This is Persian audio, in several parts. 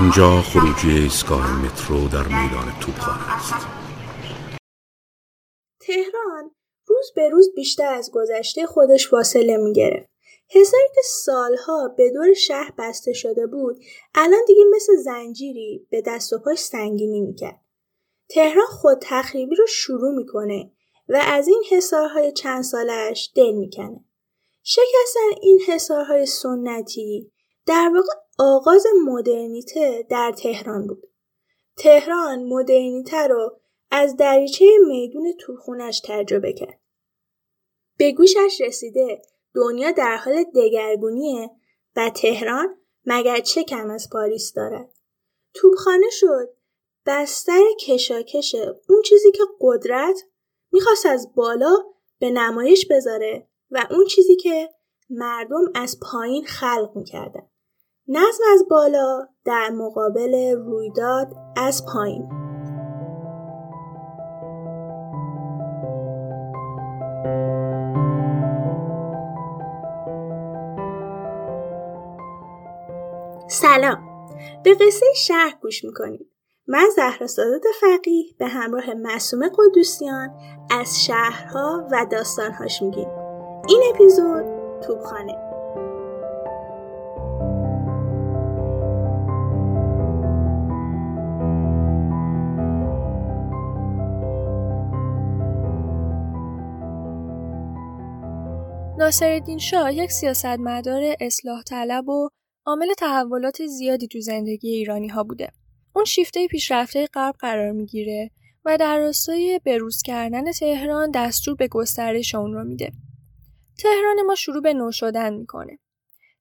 اینجا خروجی ایستگاه مترو در میدان توپخانه است تهران روز به روز بیشتر از گذشته خودش فاصله می. حساری که سالها به دور شهر بسته شده بود الان دیگه مثل زنجیری به دست و پاش سنگینی می‌کرد. تهران خود تخریبی رو شروع می‌کنه و از این حسارهای چند سالش دل می‌کنه. شکستن این حسارهای سنتی در واقع آغاز مدرنیته در تهران بود. تهران مدرنیته رو از دریچه میدون توخونش تجربه کرد. به گوشش رسیده دنیا در حال دگرگونیه و تهران مگر چه کم از پاریس دارد. توبخانه شد بستر کشاکش اون چیزی که قدرت می‌خواست از بالا به نمایش بذاره و اون چیزی که مردم از پایین خلق می‌کردن. نظم از بالا در مقابل رویداد از پایین. سلام. به قصه شهر گوش می‌کنید من زهرا سادات فقیه به همراه معصومه قدوسیان از شهرها و داستانهاش میگیم. این اپیزود توبخانه ناصرالدین شاه یک سیاستمدار اصلاح طلب و عامل تحولات زیادی تو زندگی ایرانی ها بوده. اون شیفته پیشرفته غرب قرار می‌گیره و در راستای بروز کردن تهران دستور به گسترش اون رو میده. تهران ما شروع به نو شدن می‌کنه.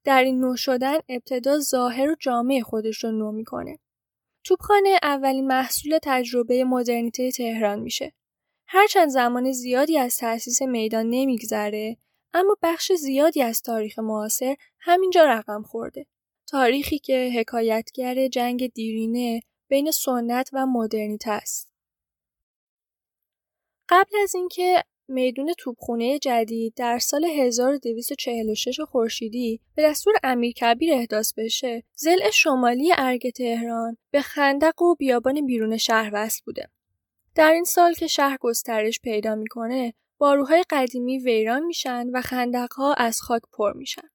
در این نو شدن ابتدا ظاهر و جامعه خودش رو نو می‌کنه. توبخانه اولین محصول تجربه مدرنیته تهران میشه. هرچند زمان زیادی از تأسیس میدان نمیگذره اما بخش زیادی از تاریخ معاصر همینجا رقم خورده. تاریخی که حکایتگر جنگ دیرینه بین سنت و مدرنیته است. قبل از اینکه میدون توپخونه جدید در سال 1246 خورشیدی به دستور امیر کبیر احداث بشه، زل شمالی ارگ تهران به خندق و بیابان بیرون شهر وصل بوده. در این سال که شهر گسترش پیدا می‌کنه، باروهای قدیمی ویران میشن و خندقها از خاک پر میشن.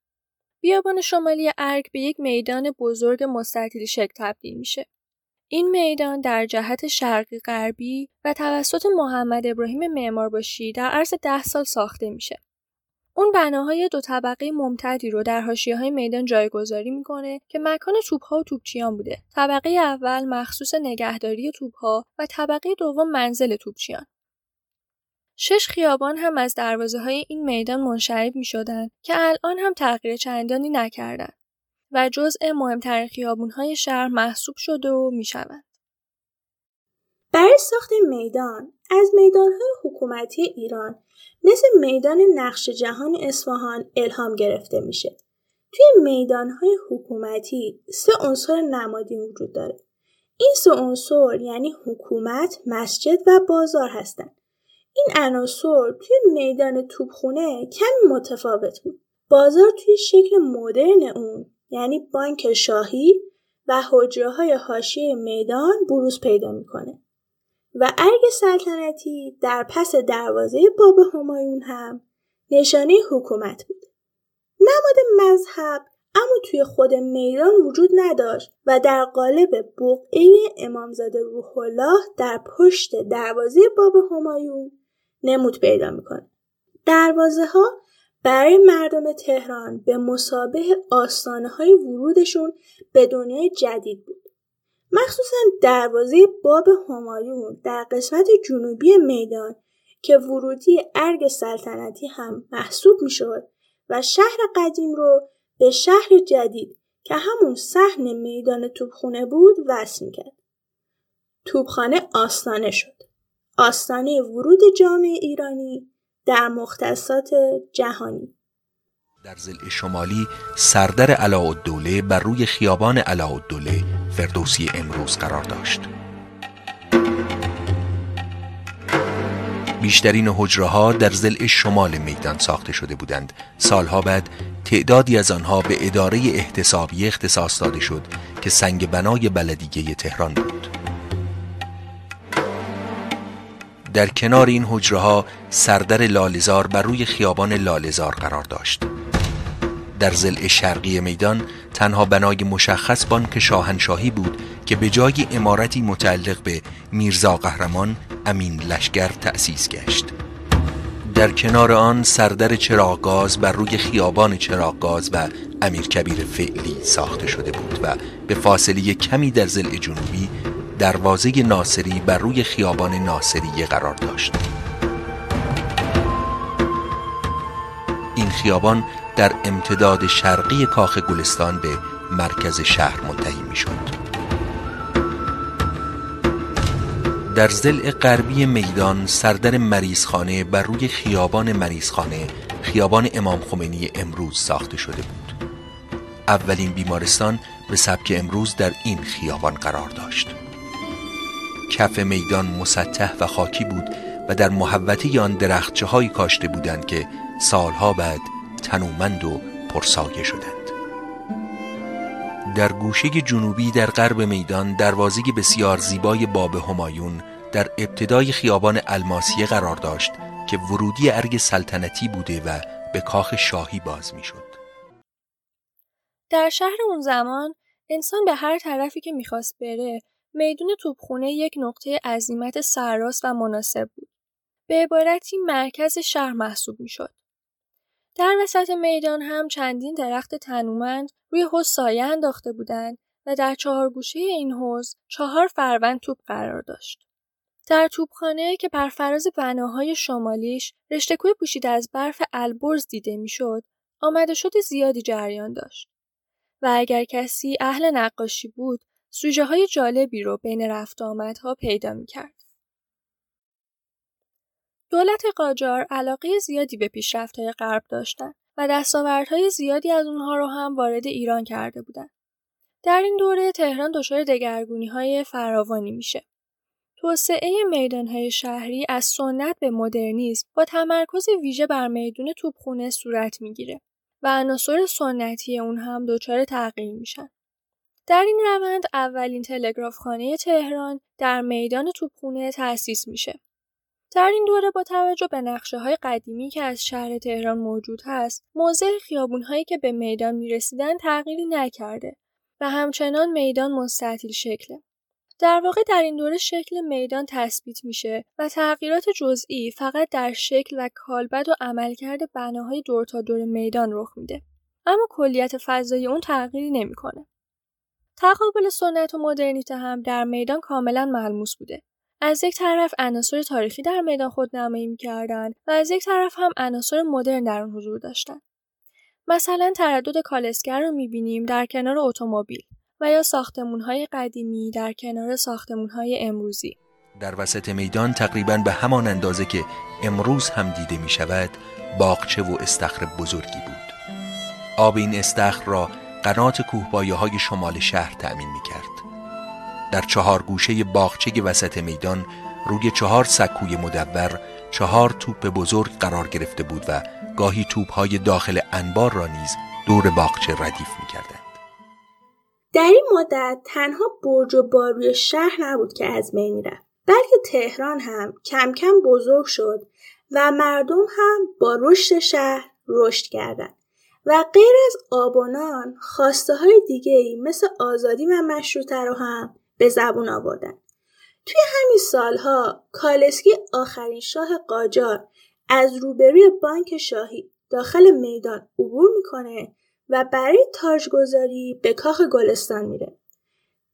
بیابان شمالی ارگ به یک میدان بزرگ مستطیل شکل تبدیل میشه. این میدان در جهت شرقی غربی و توسط محمد ابراهیم معمارباشی در عرض ده سال ساخته میشه. اون بناهای دو طبقه ممتدی رو در های میدان جایگذاری می‌کنه که مکان توپها و توپچیان بوده. طبقه اول مخصوص نگهداری توپها و طبقه دوم منزل توپچیان. شش خیابان هم از دروازه های این میدان منشعب می شدن که الان هم تغییر چندانی نکردند و جزء مهمترین خیابون های شهر محسوب شده و می شوند. برای ساخت میدان از های حکومتی ایران مثل میدان نقش جهان اصفهان الهام گرفته میشه. توی های حکومتی سه عنصر نمادین وجود داره. این سه عنصر یعنی حکومت، مسجد و بازار هستند. این عناصر توی میدان توپخونه کمی متفاوت بود. بازار توی شکل مدرن اون یعنی بانک شاهی و حجره های حاشیه میدان بروز پیدا می‌کنه و ارگ سلطنتی در پس دروازه باب همایون هم نشانه حکومت بود. نماد مذهب اما توی خود میدان وجود نداشت و در قالب بقعه امامزاده روح الله در پشت دروازه باب همایون نمود پیدا می‌کنه. دروازه ها برای مردم تهران به مسابه آستانه های ورودشون به دنیای جدید بود. مخصوصا دروازه باب همایون در قسمت جنوبی میدان که ورودی ارگ سلطنتی هم محسوب می‌شد و شهر قدیم رو به شهر جدید که همون صحن میدان توبخونه بود وصل می‌کرد. توبخانه آستانه شد. آستانه ورود جامعه ایرانی در مختصات جهانی. در زل شمالی سردر علاءالدوله بر روی خیابان علاءالدوله فردوسی امروز قرار داشت. بیشترین حجره ها در زل شمال میدان ساخته شده بودند. سالها بعد تعدادی از آنها به اداره احتسابی اختصاص داده شد که سنگ بنای بلدیگه تهران بود. در کنار این حجره ها سردر لالزار بر روی خیابان لالزار قرار داشت. در زل شرقی میدان تنها بنای مشخص بانک شاهنشاهی بود که به جای امارتی متعلق به میرزا قهرمان امین لشگر تأسیس گشت. در کنار آن سردر چراغگاز بر روی خیابان چراغگاز و امیرکبیر فعلی ساخته شده بود و به فاصله کمی در زل جنوبی دروازه ناصری بر روی خیابان ناصری قرار داشت. این خیابان در امتداد شرقی کاخ گلستان به مرکز شهر منتهی می شد در زل غربی میدان سردر مریضخانه بر روی خیابان مریضخانه خیابان امام خمینی امروز ساخته شده بود. اولین بیمارستان به سبک امروز در این خیابان قرار داشت. کف میدان مسطح و خاکی بود و در محوطه آن درختچه هایی کاشته بودند که سالها بعد تنومند و پرسایه شدند در گوشه جنوبی در غرب میدان دروازه بسیار زیبای باب همایون در ابتدای خیابان الماسیه قرار داشت که ورودی ارگ سلطنتی بوده و به کاخ شاهی باز می‌شد. در شهر اون زمان انسان به هر طرفی که می‌خواست بره میدون توپخونه یک نقطه عظیمت سرراست و مناسب بود. به عبارتی مرکز شهر محسوب می‌شد. در وسط میدان هم چندین درخت تنومند روی حوز سایه انداخته بودند و در چهار گوشه این حوز چهار فروند توپ قرار داشت. در توپخانه که بر فراز بناهای شمالیش رشته کوه پوشیده از برف البرز دیده می‌شد، آمده شد زیادی جریان داشت. و اگر کسی اهل نقاشی بود، سوژه های جالبی رو بین رفت آمدها پیدا می کرد. دولت قاجار علاقه زیادی به پیشرفت‌های غرب داشتند و دستاوردهای زیادی از اونها رو هم وارد ایران کرده بودند. در این دوره تهران دچار های فراوانی میشه. توسعه میدانهای شهری از سنت به مدرنیسم با تمرکز ویژه بر میدون توپخونه صورت می‌گیره و عناصر سنتی اون هم دچار تغییر میشن. در این روند اولین تلگرافخانه تهران در میدان توپخونه تأسیس میشه در این دوره با توجه به نقشه های قدیمی که از شهر تهران موجود هست، موضع خیابون هایی که به میدان می رسیدن تغییری نکرده و همچنان میدان مستطیل شکله. در واقع در این دوره شکل میدان تثبیت میشه و تغییرات جزئی فقط در شکل و کالبد و عملکرد بناهای دور تا دور میدان رخ میده. اما کلیت فضای اون تغییری نمی‌کنه. تقابل سنت و مدرنیته هم در میدان کاملا ملموس بوده. از یک طرف عناصر تاریخی در میدان خودنمایی می‌کردند و از یک طرف هم عناصر مدرن در آن حضور داشتند مثلا تردد کالسگر رو می‌بینیم در کنار اتومبیل و یا های قدیمی در کنار های امروزی. در وسط میدان تقریبا به همان اندازه که امروز هم دیده می شود باغچه و استخر بزرگی بود. آب این استخر را قنات کوهبایه های شمال شهر تأمین می کرد در چهار گوشه باغچه وسط میدان روی چهار سکوی مدور چهار توپ بزرگ قرار گرفته بود و گاهی های داخل انبار را نیز دور باغچه ردیف می‌کردند. در این مدت تنها برج و باروی شهر نبود که از بین می‌رفت بلکه تهران هم کم کم بزرگ شد و مردم هم با رشد شهر رشد کردند. و غیر از آبانان خواسته های دیگه ای مثل آزادی و مشروطه رو هم به زبون آوردن. توی همین سالها کالسکی آخرین شاه قاجار از روبروی بانک شاهی داخل میدان عبور می‌کنه و برای تاجگذاری به کاخ گلستان میره.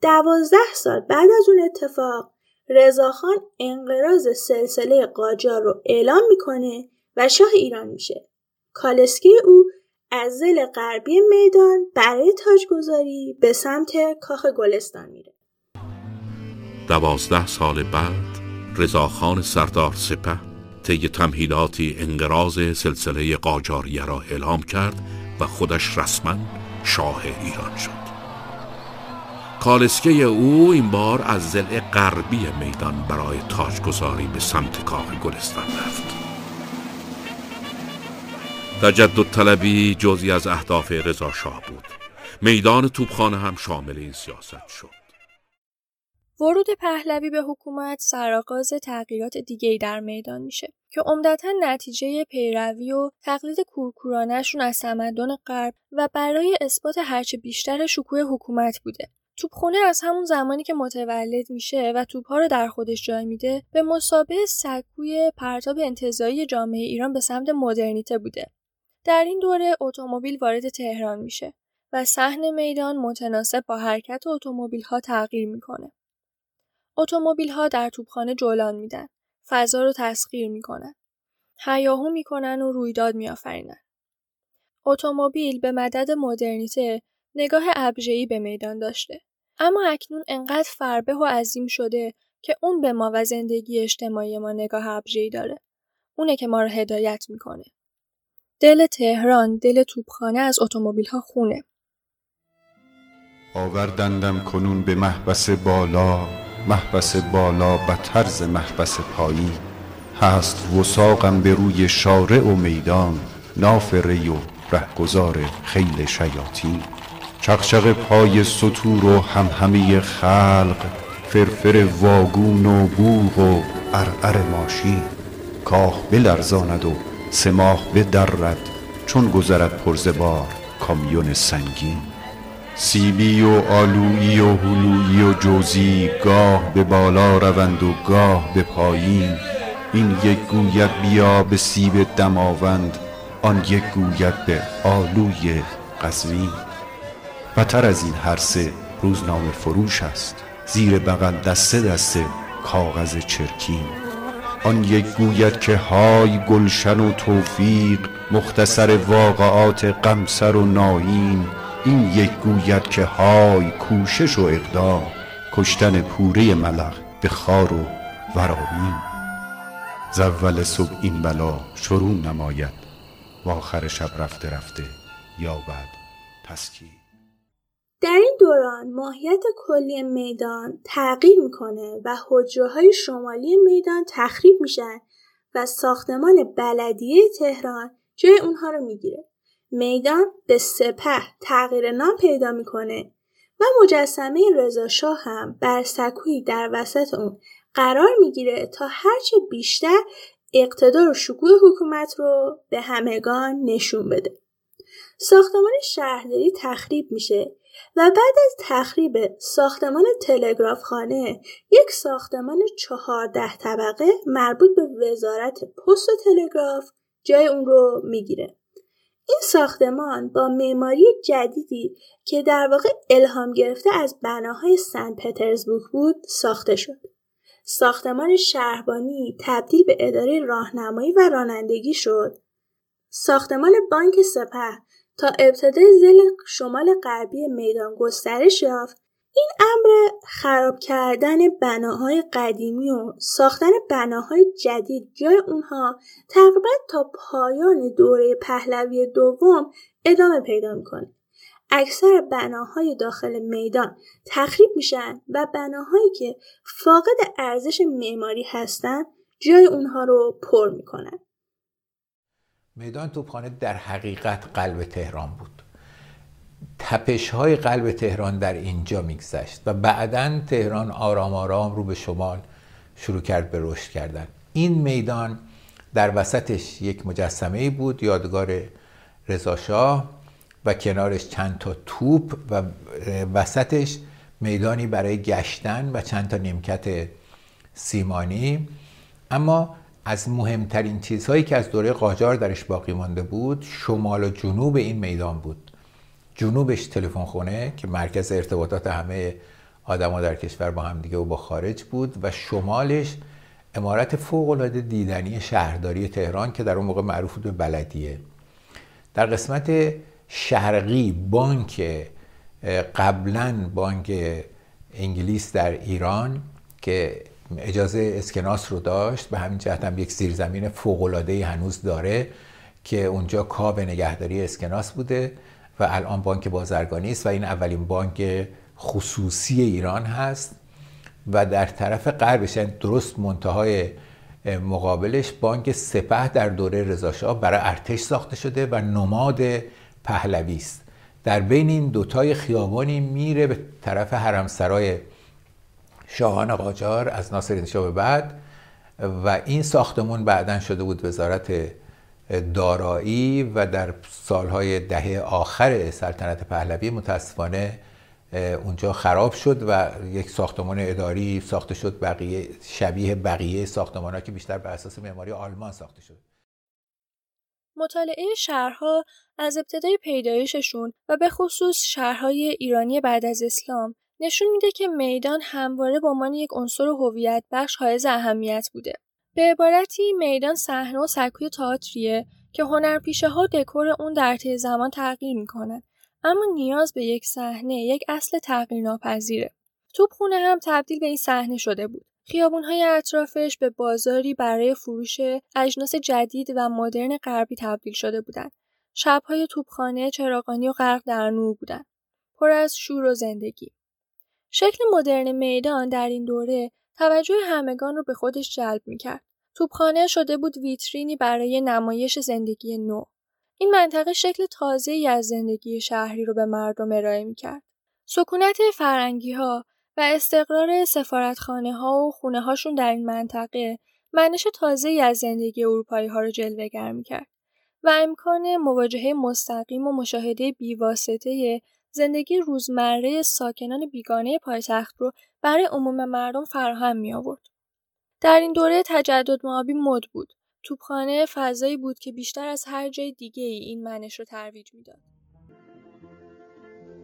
دوازده سال بعد از اون اتفاق رضاخان انقراض سلسله قاجار رو اعلام می‌کنه و شاه ایران میشه. کالسکی او از زل غربی میدان برای تاجگذاری به سمت کاخ گلستان میره. دوازده سال بعد رضاخان سردار سپه طی تمهیداتی انقراض سلسله قاجاریه را اعلام کرد و خودش رسما شاه ایران شد کالسکه او این بار از زل غربی میدان برای تاجگذاری به سمت کاخ گلستان رفت تجدد طلبی جزی از اهداف رضا شاه بود. میدان توپخانه هم شامل این سیاست شد. ورود پهلوی به حکومت سرآغاز تغییرات دیگری در میدان میشه که عمدتا نتیجه پیروی و تقلید کورکورانشون از تمدن غرب و برای اثبات هرچه بیشتر شکوه حکومت بوده. توپخونه از همون زمانی که متولد میشه و توپها رو در خودش جای میده به مسابه سکوی پرتاب انتظایی جامعه ایران به سمت مدرنیته بوده. در این دوره اتومبیل وارد تهران میشه و صحن میدان متناسب با حرکت اتومبیل ها تغییر می‌کنه. اتومبیل ها در توپخانه جولان میدن. فضا رو تسخیر می‌کنن. هیاهو می‌کنن و رویداد میآفرینن. اتومبیل به مدد مدرنیته نگاه ابژه‌ای به میدان داشته. اما اکنون انقدر فربه و عظیم شده که اون به ما و زندگی اجتماعی ما نگاه ابژه‌ای داره. اونه که ما رو هدایت می‌کنه. دل تهران دل توپخانه از اتومبیل ها خونه. آوردندم کنون به محبس بالا محبس بالا به طرز محبس پایی. هست وساقم به روی شارع و میدان ناف ری و رهگذار خیل شیاطین. چقچق پای سطور و همهمه خلق فرفر واگون و بوغ و ارعر ماشین. کاه بلرزاند و سماح بدرد چون گذرد پرزبار کامیون سنگین. سیبی و آلویی و هلویی و جوزی گاه به بالا روند و گاه به پایین. این یک گوید بیا به سیب دماوند آن یک گوید به آلوی قزوین. بتر از این هر سه روزنامه فروش است زیر بغل دسته دسته کاغذ چرکین. آن یک گوید که های گلشن و توفیق مختصر واقعات قمسر و ناین این یک گوید که های کوشش و اقدام کشتن پوره ملق به خار و ورامین زول صبح این بلا شروع نماید و آخر شب رفته رفته یابد تسکین. در این دوران ماهیت کلی میدان تغییر می‌کنه و حجره های شمالی میدان تخریب میشن و ساختمان بلدیه تهران جای اونها رو می‌گیره. میدان به سپه تغییر نام پیدا می‌کنه و مجسمه رضا هم بر سکویی در وسط اون قرار می‌گیره تا هرچه بیشتر اقتدار و شکوه حکومت رو به همگان نشون بده. ساختمان شهرداری تخریب میشه و بعد از تخریب ساختمان تلگرافخانه یک ساختمان چهارده طبقه مربوط به وزارت پست و تلگراف جای اون رو می‌گیره. این ساختمان با معماری جدیدی که در واقع الهام گرفته از بناهای سن پترزبورگ بود ساخته شد. ساختمان شهربانی تبدیل به اداره راهنمایی و رانندگی شد. ساختمان بانک سپه تا ابتدای زل شمال غربی میدان گسترش یافت. این امر خراب کردن بناهای قدیمی و ساختن بناهای جدید جای اونها تقریبا تا پایان دوره پهلوی دوم ادامه پیدا می‌کنه. اکثر بناهای داخل میدان تخریب میشن و بناهایی که فاقد ارزش معماری هستند جای اونها رو پر می‌کنن. میدان توپخانه در حقیقت قلب تهران بود. تپش های قلب تهران در اینجا میگذشت و بعدا تهران آرام آرام رو به شمال شروع کرد به رشد کردن. این میدان در وسطش یک مجسمه بود یادگار رضاشاه و کنارش چند تا توپ و وسطش میدانی برای گشتن و چند تا نیمکت سیمانی. اما از مهمترین چیزهایی که از دوره قاجار درش باقی مانده بود شمال و جنوب این میدان بود. جنوبش تلفن خونه که مرکز ارتباطات همه آدما در کشور با هم دیگه و با خارج بود و شمالش امارت فوق العاده دیدنی شهرداری تهران که در اون موقع معروف بود به بلدیه. در قسمت شرقی بانک قبلا بانک انگلیس در ایران که اجازه اسکناس رو داشت. به همین جهت هم یک زیرزمین فوق‌العاده هنوز داره که اونجا کاب نگهداری اسکناس بوده و الان بانک بازرگانی است و این اولین بانک خصوصی ایران هست و در طرف غربش یعنی درست منتهای مقابلش بانک سپه در دوره رضاشاه برای ارتش ساخته شده و نماد پهلوی است. در بین این دوتای خیابانی میره به طرف حرمسرای شاهان قاجار از ناصرالدین شاه به بعد و این ساختمون بعدا شده بود وزارت دارایی و در سالهای دهه آخر سلطنت پهلوی متاسفانه اونجا خراب شد و یک ساختمان اداری ساخته شد بقیه شبیه بقیه ساختمان ها که بیشتر بر اساس معماری آلمان ساخته شد. مطالعه شهرها از ابتدای پیدایششون و به خصوص شهرهای ایرانی بعد از اسلام نشون میده که میدان همواره به عنوان یک عنصر هویت بخش حائز اهمیت بوده. به عبارتی میدان صحنه و سکوی تئاتریه که هنرپیشه ها دکور اون در طی زمان تغییر می‌کنن اما نیاز به یک صحنه یک اصل تغییر ناپذیره. توپخونه هم تبدیل به این صحنه شده بود. خیابونهای اطرافش به بازاری برای فروش اجناس جدید و مدرن غربی تبدیل شده بودند. شبهای توپخانه چراغانی و غرق در نور بودند. پر از شور و زندگی. شکل مدرن میدان در این دوره توجه همگان رو به خودش جلب می‌کرد. توپخانه شده بود ویترینی برای نمایش زندگی نو. این منطقه شکل تازه ای از زندگی شهری رو به مردم ارائه می‌کرد. سکونت فرنگی ها و استقرار سفارتخانه ها و خونه هاشون در این منطقه منش تازه ای از زندگی اروپایی ها رو جلوگر می‌کرد و امکان مواجهه مستقیم و مشاهده بیواسطه زندگی روزمره ساکنان بیگانه پایتخت رو برای عموم مردم فراهم می آورد. در این دوره تجدد معابی مد بود. توپخانه فضایی بود که بیشتر از هر جای دیگه ای این منش رو ترویج می‌داد.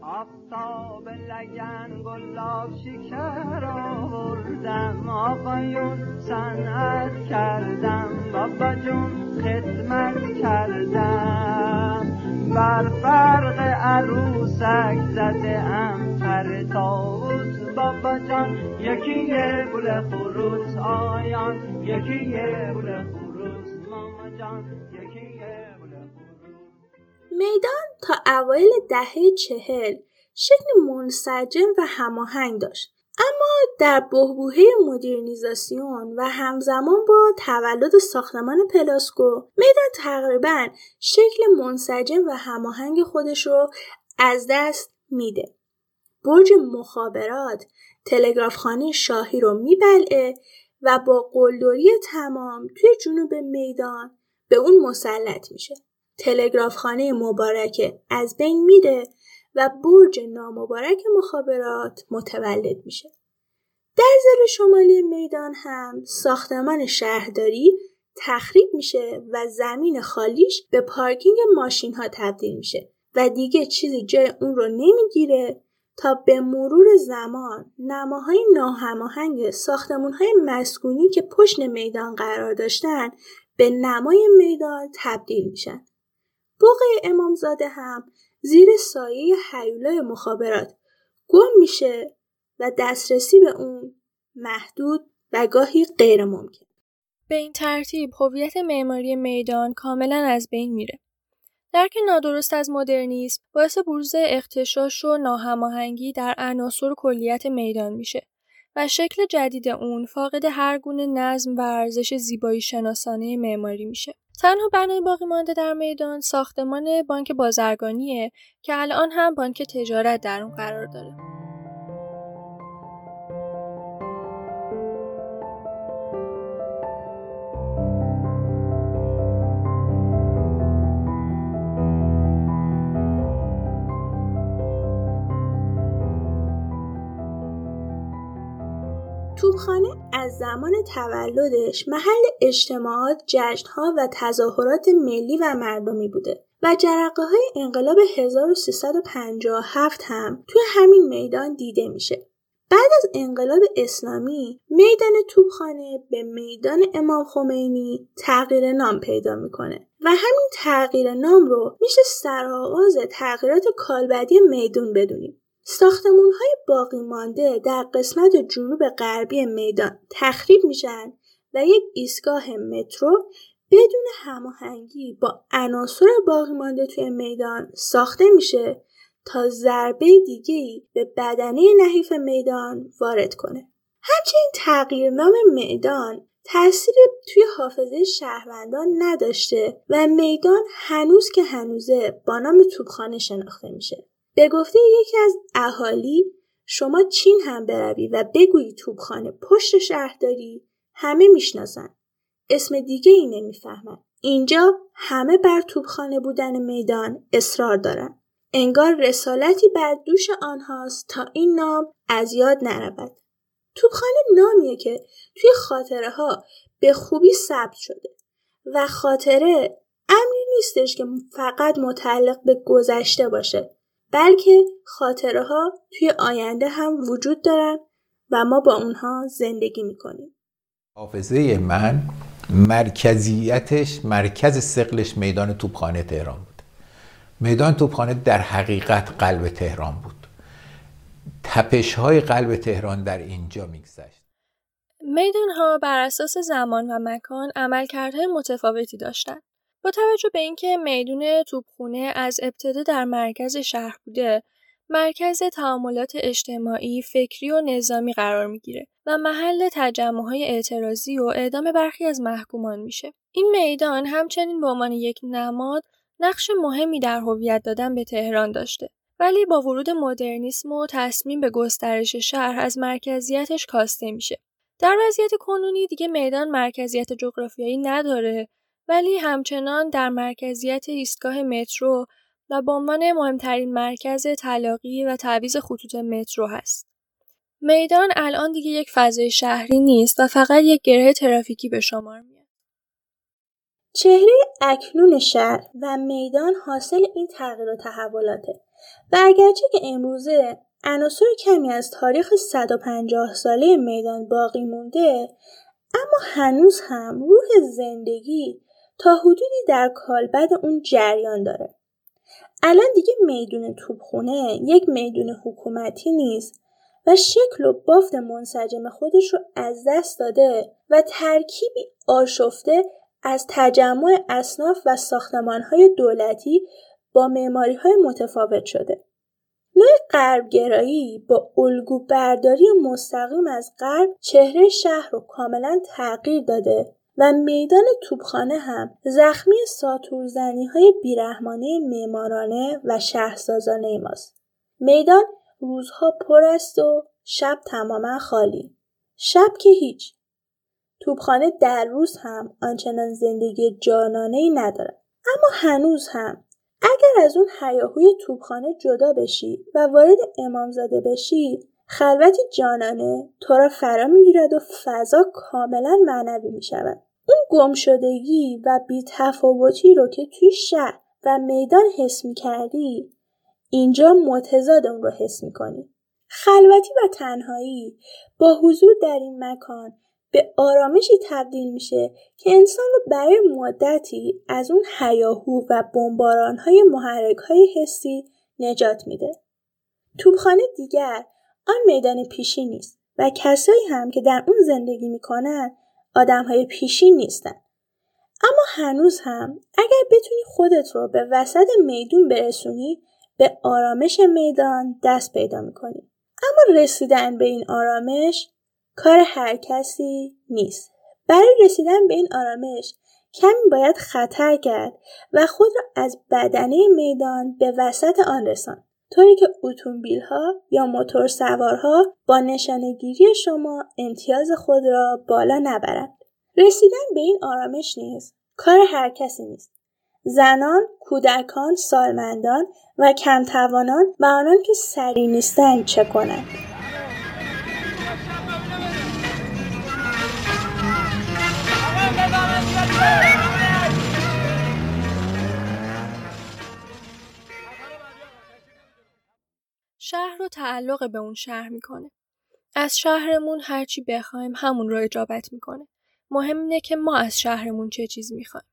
آفتاب لگن گلاب شکر آوردم آقایون صنعت کردم بابا جون خدمت کردم بر فرق عروسک زده ام پر تاوت. بابا جان یکی یه بوله خروس آیان یکی یه بوله خروس. ماما جان میدان تا اوایل دهه چهل شکل منسجم و هماهنگ داشت. اما در بهبوهه مدرنیزاسیون و همزمان با تولد ساختمان پلاسکو میدان تقریبا شکل منسجم و هماهنگ خودش رو از دست میده. برج مخابرات تلگرافخانه شاهی رو میبلعه و با قلدری تمام توی جنوب میدان به اون مسلط میشه. تلگرافخانه مبارکه از بین میره و برج نامبارک مخابرات متولد میشه. در زل شمالی میدان هم ساختمان شهرداری تخریب میشه و زمین خالیش به پارکینگ ماشین ها تبدیل میشه و دیگه چیزی جای اون رو نمی‌گیره تا به مرور زمان نماهای ناهماهنگ ساختمون های مسکونی که پشت میدان قرار داشتن به نمای میدان تبدیل میشن. بوقه امامزاده هم زیر سایه حیولای مخابرات گم میشه و دسترسی به اون محدود و گاهی غیر ممکن. به این ترتیب هویت معماری میدان کاملا از بین میره. درک نادرست از مدرنیسم باعث بروز اختشاش و ناهماهنگی در عناصر کلیت میدان میشه و شکل جدید اون فاقد هر گونه نظم و ارزش زیبایی شناسانه معماری میشه. تنها بنای باقی مانده در میدان ساختمان بانک بازرگانیه که الان هم بانک تجارت در اون قرار داره. توبخانه از زمان تولدش محل اجتماعات، جشنها و تظاهرات ملی و مردمی بوده و جرقه های انقلاب 1357 هم توی همین میدان دیده میشه. بعد از انقلاب اسلامی میدان توبخانه به میدان امام خمینی تغییر نام پیدا می‌کنه و همین تغییر نام رو میشه سرآغاز تغییرات کالبدی میدون بدونیم. ساختمون های باقی مانده در قسمت جنوب غربی میدان تخریب میشن و یک ایستگاه مترو بدون هماهنگی با عناصر باقی مانده توی میدان ساخته میشه تا ضربه دیگه به بدنه نحیف میدان وارد کنه. همچنین تغییرنام میدان تأثیری توی حافظه شهروندان نداشته و میدان هنوز که هنوزه با نام توبخانه شناخته میشه. به گفته یکی از اهالی شما چین هم بروی و بگویی توبخانه پشت شهرداری همه می‌شناسن. اسم دیگه ای نمی‌فهمن. اینجا همه بر توبخانه بودن میدان اصرار دارن. انگار رسالتی بر دوش آنهاست تا این نام از یاد نرود. توبخانه نامیه که توی خاطره ها به خوبی ثبت شده و خاطره امری نیستش که فقط متعلق به گذشته باشه بلکه خاطره ها توی آینده هم وجود دارن و ما با اونها زندگی می‌کنیم. حافظه من مرکزیتش مرکز سقلش میدان توبخانه تهران بود. میدان توبخانه در حقیقت قلب تهران بود. تپش های قلب تهران در اینجا میگذشت. میدان ها بر اساس زمان و مکان عملکردهای متفاوتی داشتند. با توجه به اینکه میدون توپخونه از ابتدا در مرکز شهر بوده، مرکز تعاملات اجتماعی، فکری و نظامی قرار می‌گیره و محل های اعتراضی و اعدام برخی از محکومان میشه. این میدان همچنین به عنوان یک نماد نقش مهمی در هویت دادن به تهران داشته. ولی با ورود مدرنیسم و تصمیم به گسترش شهر از مرکزیتش کاسته میشه. در وضعیت کنونی دیگه میدان مرکزیت جغرافیایی نداره ولی همچنان در مرکزیت ایستگاه مترو و به عنوان مهمترین مرکز تلاقی و تعویز خطوط مترو هست. میدان الان دیگه یک فضای شهری نیست و فقط یک گره ترافیکی به شمار میاد. چهره اکنون شهر و میدان حاصل این تغییر و تحولاته و اگرچه که امروزه عناصر کمی از تاریخ 150 ساله میدان باقی مونده اما هنوز هم روح زندگی تا حدودی در کالبد اون جریان داره. الان دیگه میدون توبخونه یک میدون حکومتی نیست و شکل و بافت منسجم خودش رو از دست داده و ترکیبی آشفته از تجمع اصناف و ساختمانهای دولتی با معماری های متفاوت شده. نوع غربگرایی با الگو برداری مستقیم از غرب چهره شهر رو کاملا تغییر داده و میدان توبخانه هم زخمی ساتورزنی های بیرحمانه معمارانه و شهرسازانه ماست. میدان روزها پر است و شب تماما خالی. شب که هیچ. توبخانه در روز هم آنچنان زندگی جانانه ای نداره. اما هنوز هم اگر از اون حیاهوی توبخانه جدا بشی و وارد امامزاده بشی خلوتی جانانه تو را فرا می‌گیرد و فضا کاملا معنوی می شود. اون گمشدگی و بیتفاوتی رو که توی شهر و میدان حس می کردی اینجا متضاد اون رو حس می کنی. خلوتی و تنهایی با حضور در این مکان به آرامشی تبدیل میشه که انسان رو برای مدتی از اون حیاهو و بمبارانهای محرکهای حسی نجات میده. توبخانه دیگر آن میدان پیشی نیست و کسایی هم که در اون زندگی می‌کنن آدمهای پیشی نیستن. اما هنوز هم اگر بتونی خودت رو به وسط میدون برسونی به آرامش میدان دست پیدا می‌کنی. اما رسیدن به این آرامش کار هر کسی نیست. برای رسیدن به این آرامش کمی باید خطر کرد و خود را از بدنه میدان به وسط آن رسان. طوری که اتومبیل ها یا موتور سوارها با نشانگیری شما امتیاز خود را بالا نبرند. رسیدن به این آرامش نیست کار هر کسی نیست. زنان، کودکان، سالمندان و کمتوانان و آنان که سری نیستند چه کنند؟ شهر رو تعلق به اون شهر می‌کنه. از شهرمون هرچی بخوایم همون رو اجابت می‌کنه. مهم اینه که ما از شهرمون چه چیز می‌خوایم.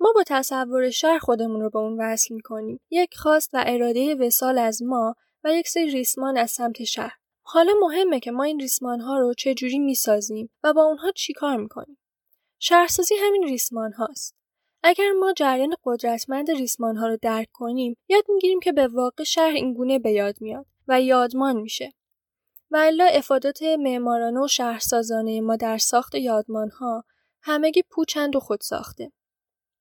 ما با تصور شهر خودمون رو به اون وصل می‌کنیم. یک خواست و اراده وسال از ما و یک سری ریسمان از سمت شهر. حالا مهمه که ما این ریسمان ها رو چه جوری می‌سازیم و با اونها چیکار می‌کنیم. شهرسازی همین ریسمان هاست. اگر ما جریان قدرتمند ریسمان ها رو درک کنیم یاد می‌گیریم که به واقع شهر اینگونه به یاد میاد و یادمان میشه و الا افادات معمارانه و شهرسازانه ما در ساخت یادمان ها همگی پوچند و خود ساخته.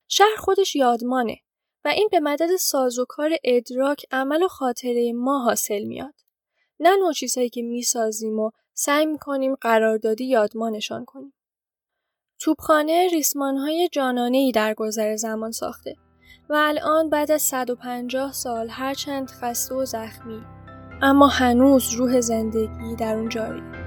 شهر خودش یادمانه و این به مدد سازوکار ادراک عمل و خاطره ما حاصل میاد. نه نوع چیزهایی که می‌سازیم و سعی می‌کنیم قراردادی یادمانشان کنیم. توبخانه ریسمانهای ای در گذر زمان ساخته و الان بعد از 150 سال هرچند خسته و زخمی اما هنوز روح زندگی در اون جاری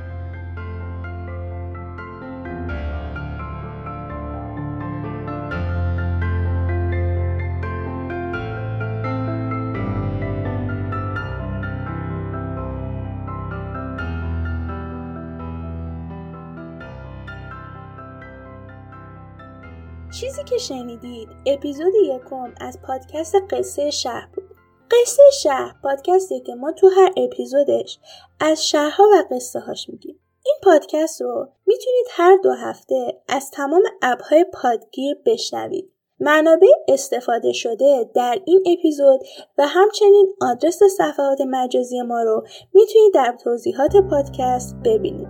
که شنیدید اپیزود یکم از پادکست قصه شهر بود. قصه شهر پادکستی که ما تو هر اپیزودش از شهرها و قصه هاش میگیم. این پادکست رو می‌تونید هر دو هفته از تمام اپهای پادگیر بشنوید. منابع استفاده شده در این اپیزود و همچنین آدرس صفحات مجازی ما رو می‌تونید در توضیحات پادکست ببینید.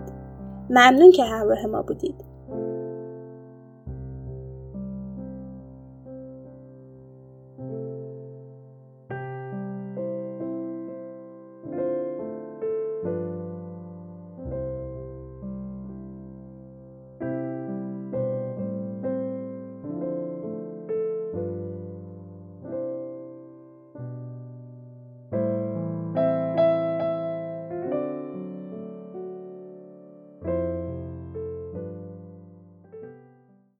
ممنون که همراه ما بودید.